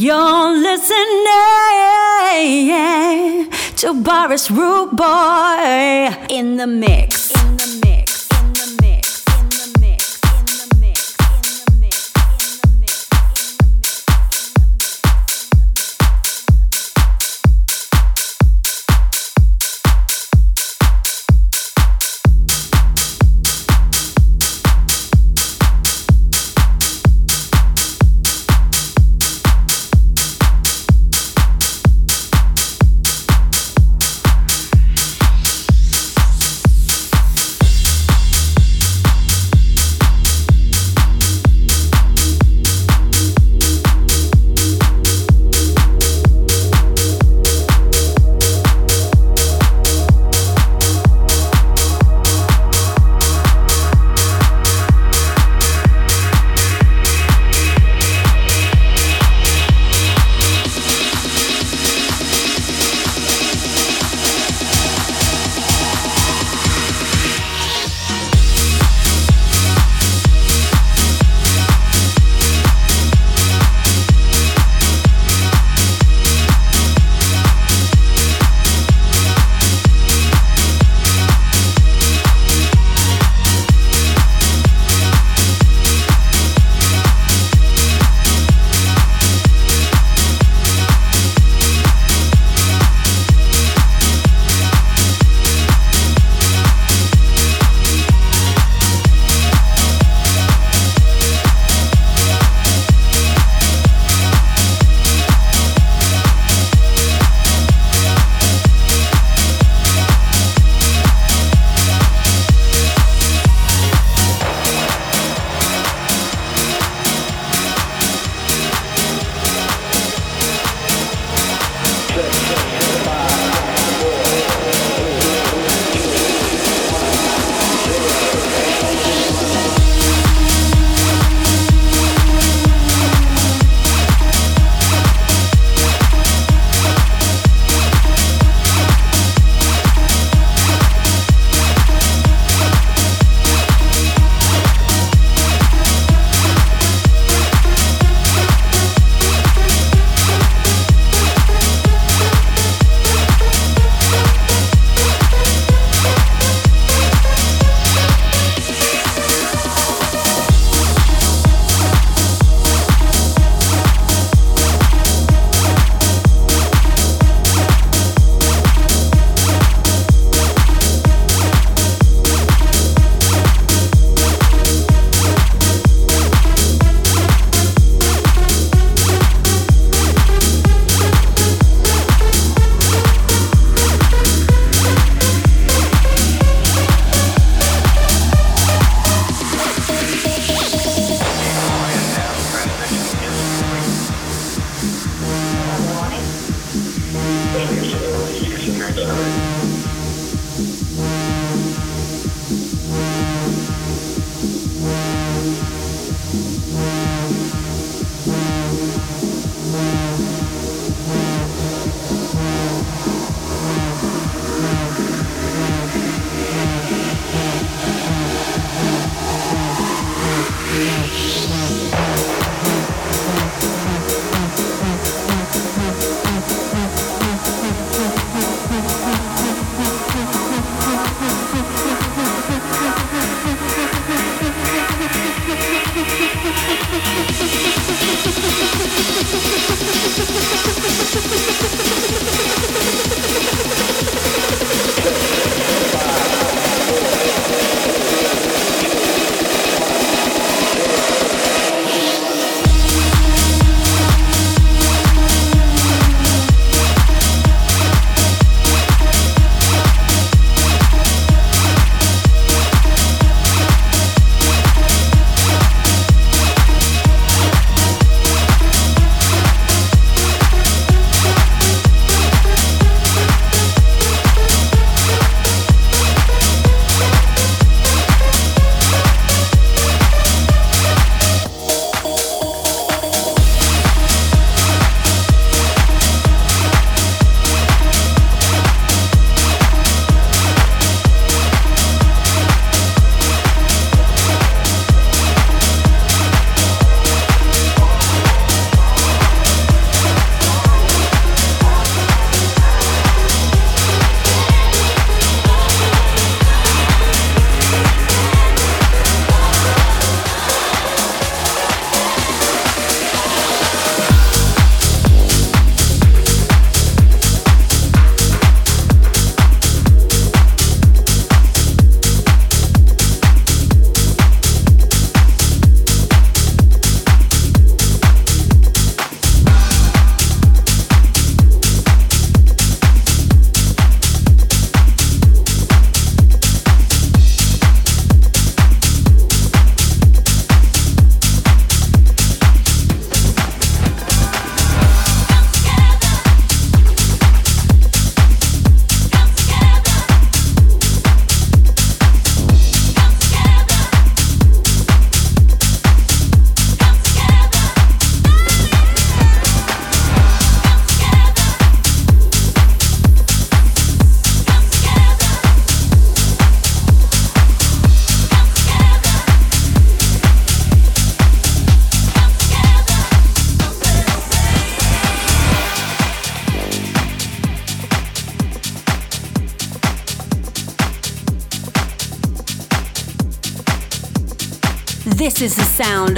You're listening to Boris Rudeboy in the mix.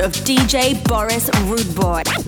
Of DJ Boris Rudeboy.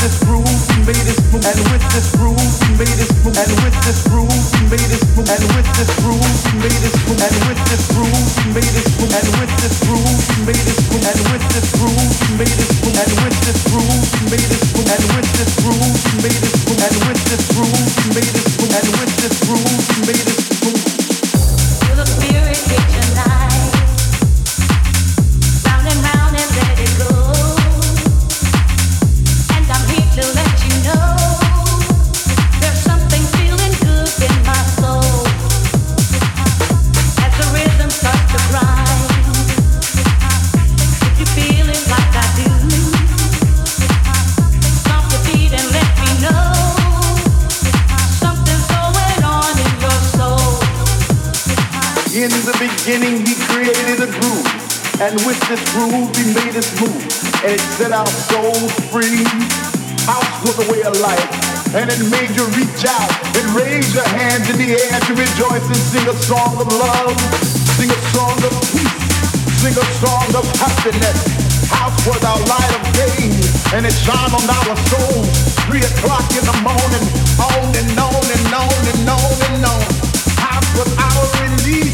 this groove, we made this move. And with this groove, we made this move. And with this groove, we made this move. And with this groove, we made this move. And with this groove, we made this move. And with this groove, we made this move. And with this groove, we made this move. And with this groove, we made this move. And with this groove, we made this move. And with this groove, we made this move. And with this groove, we made this move. You look spirit in tonight. beginning, he created a groove. And with this groove, he made us move. And it set our souls free. Out was the way of life. And it made you reach out and raise your hands in the air to rejoice and sing a song of love. Sing a song of peace. Sing a song of happiness. House was our light of day, and it shone on our souls. Three o'clock in the morning, on and on and on and on and on. House was our release.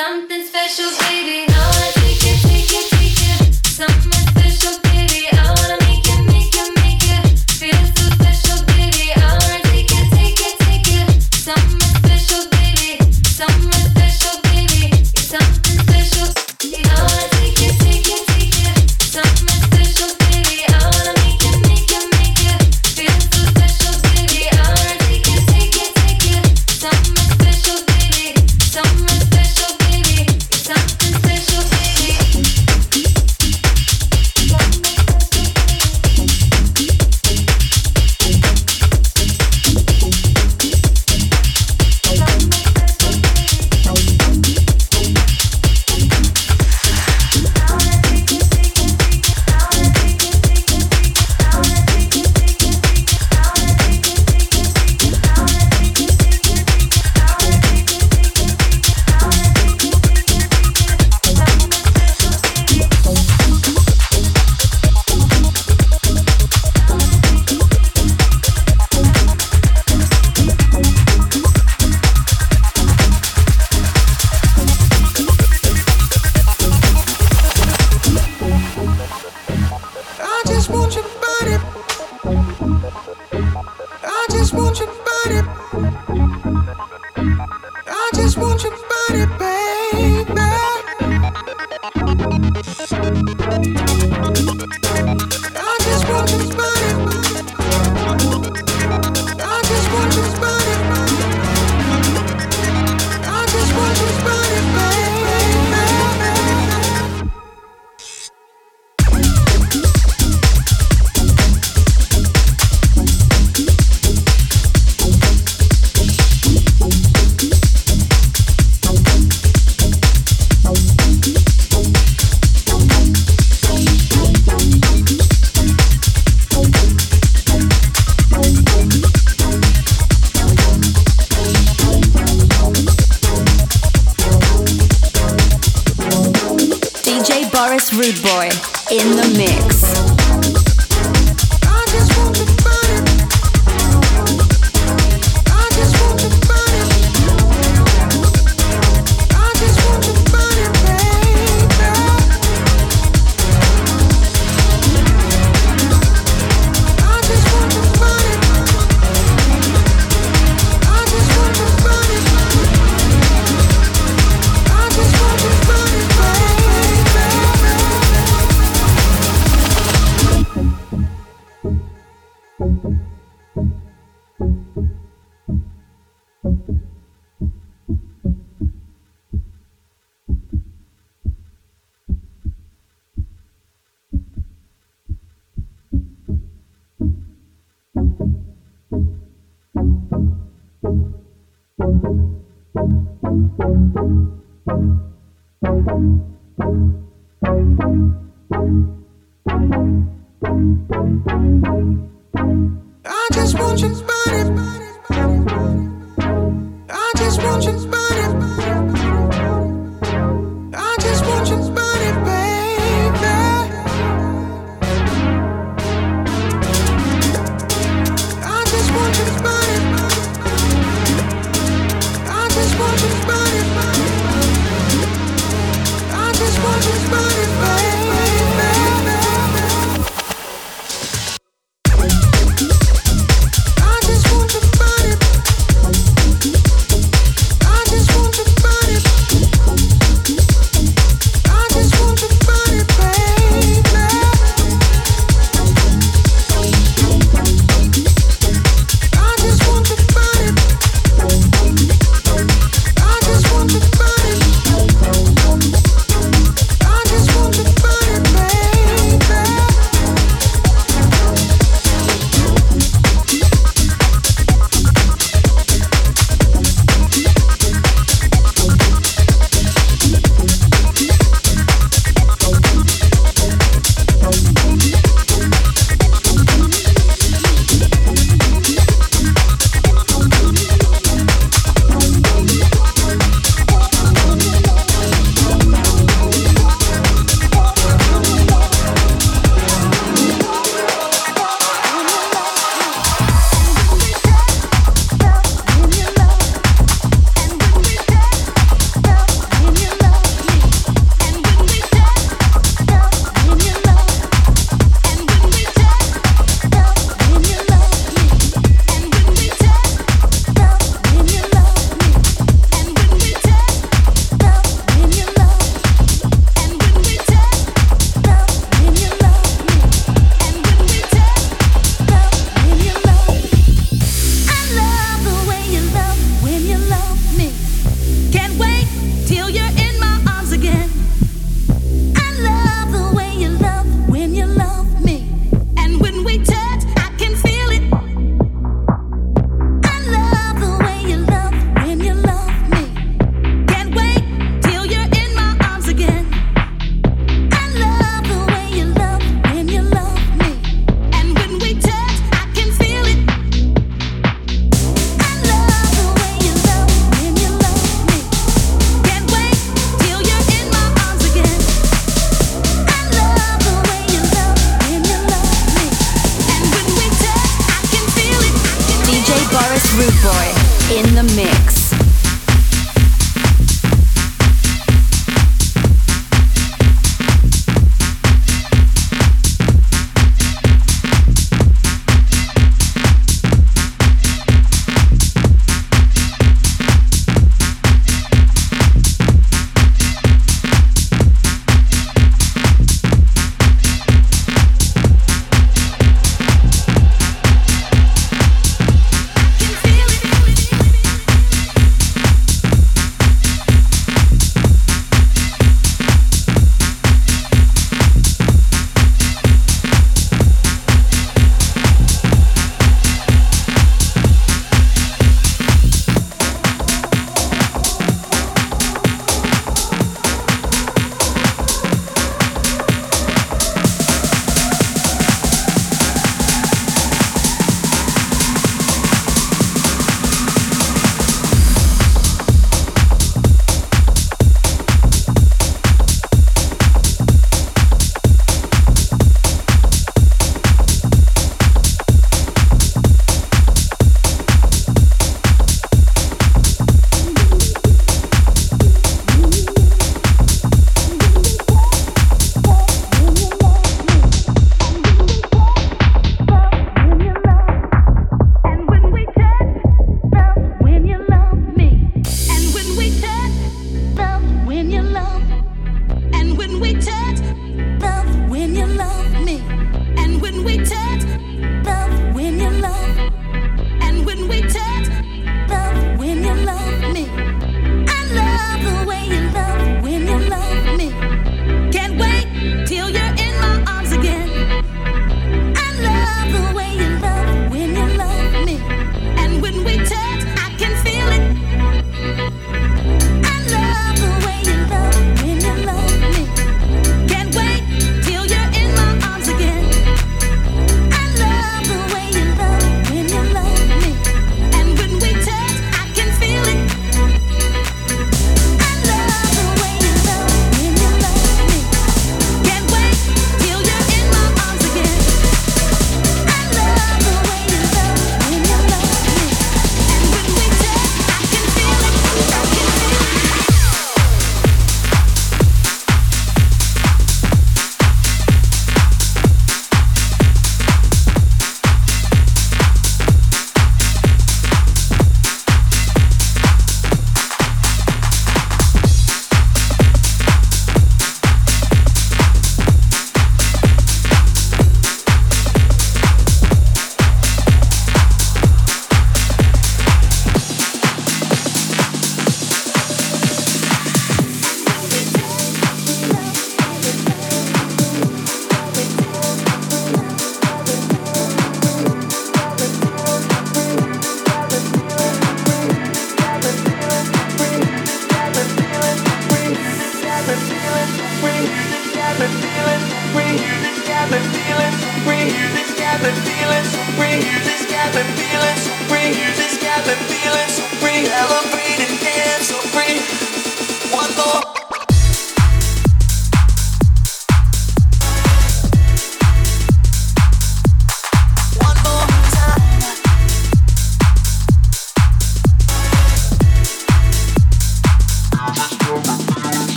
Something special, baby. just want you.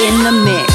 in the mix.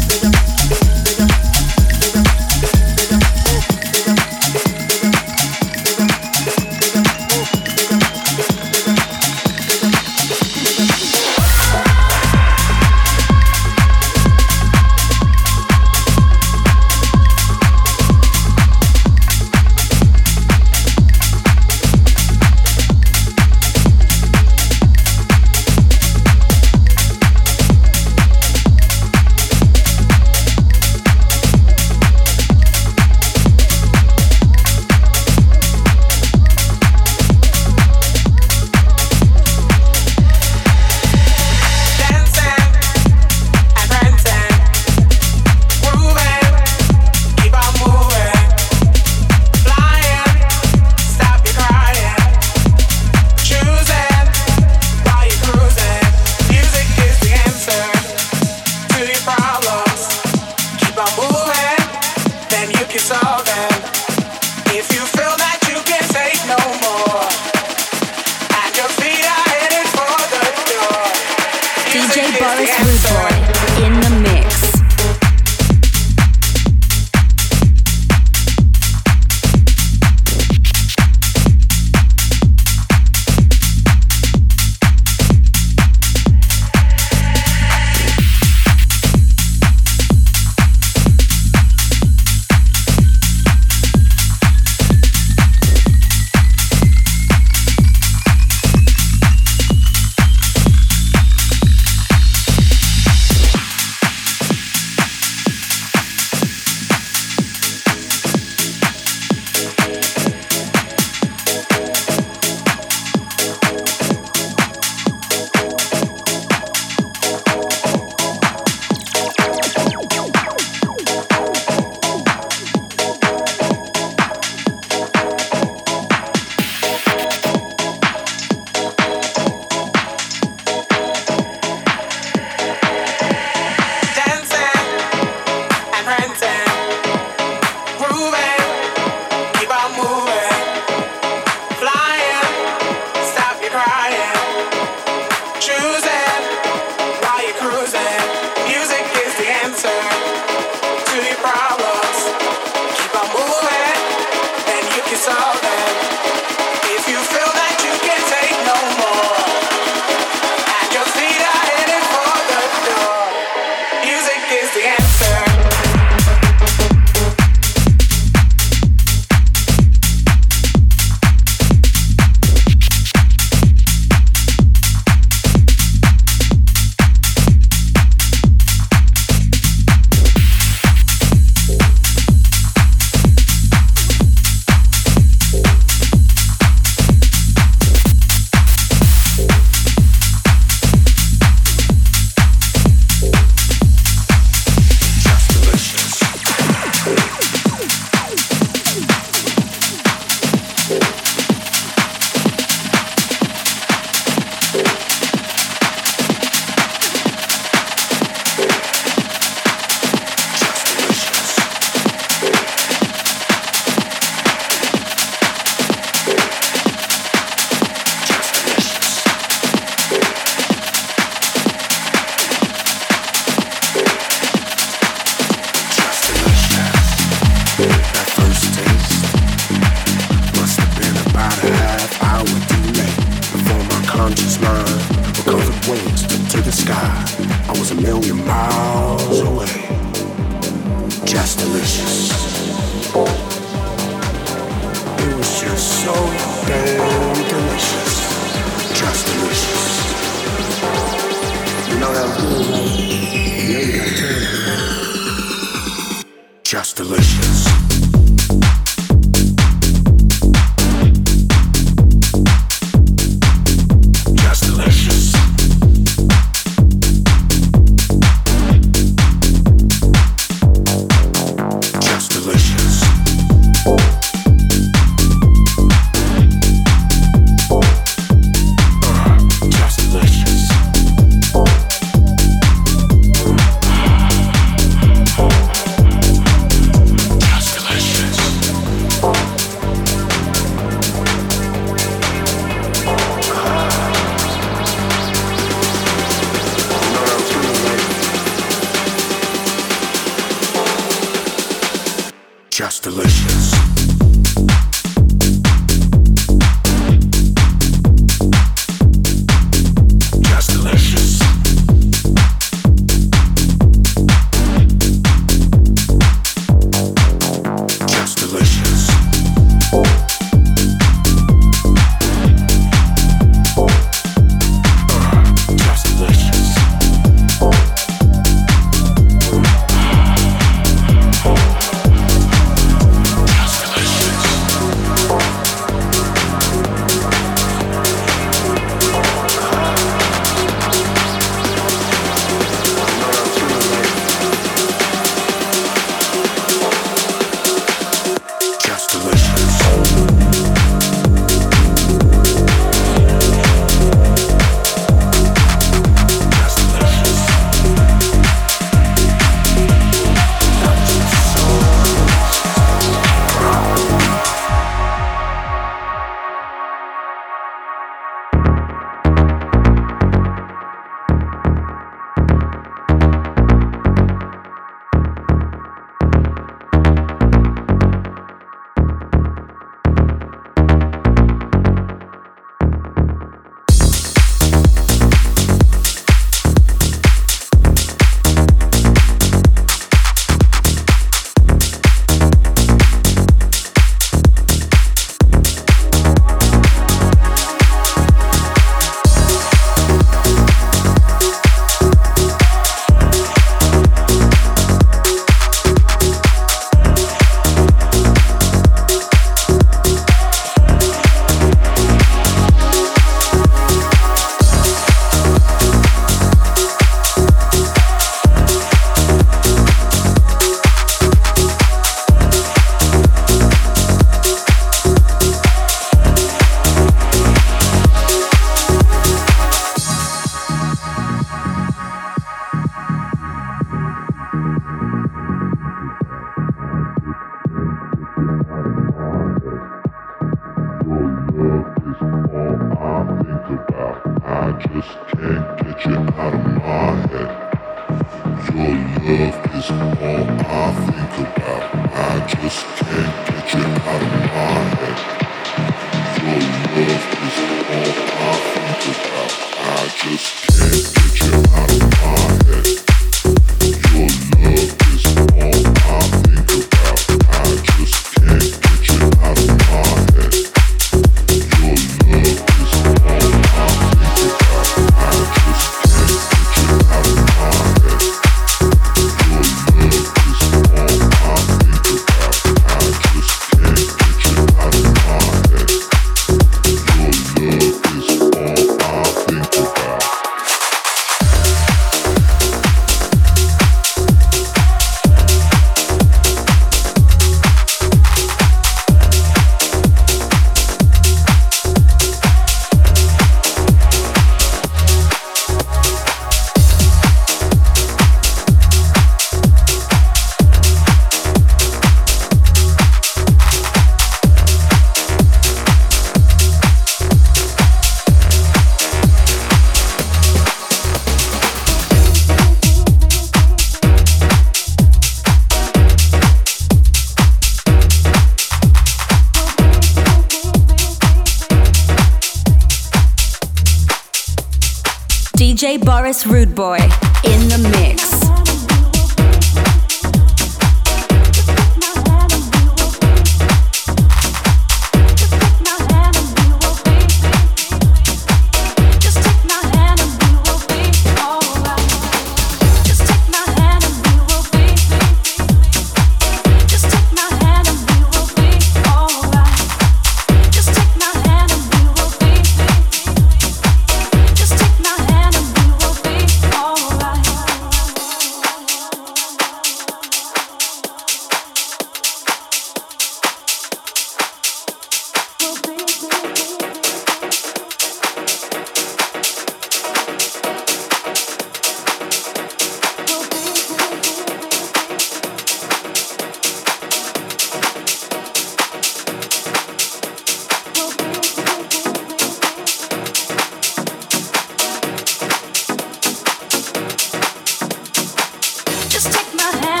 My hand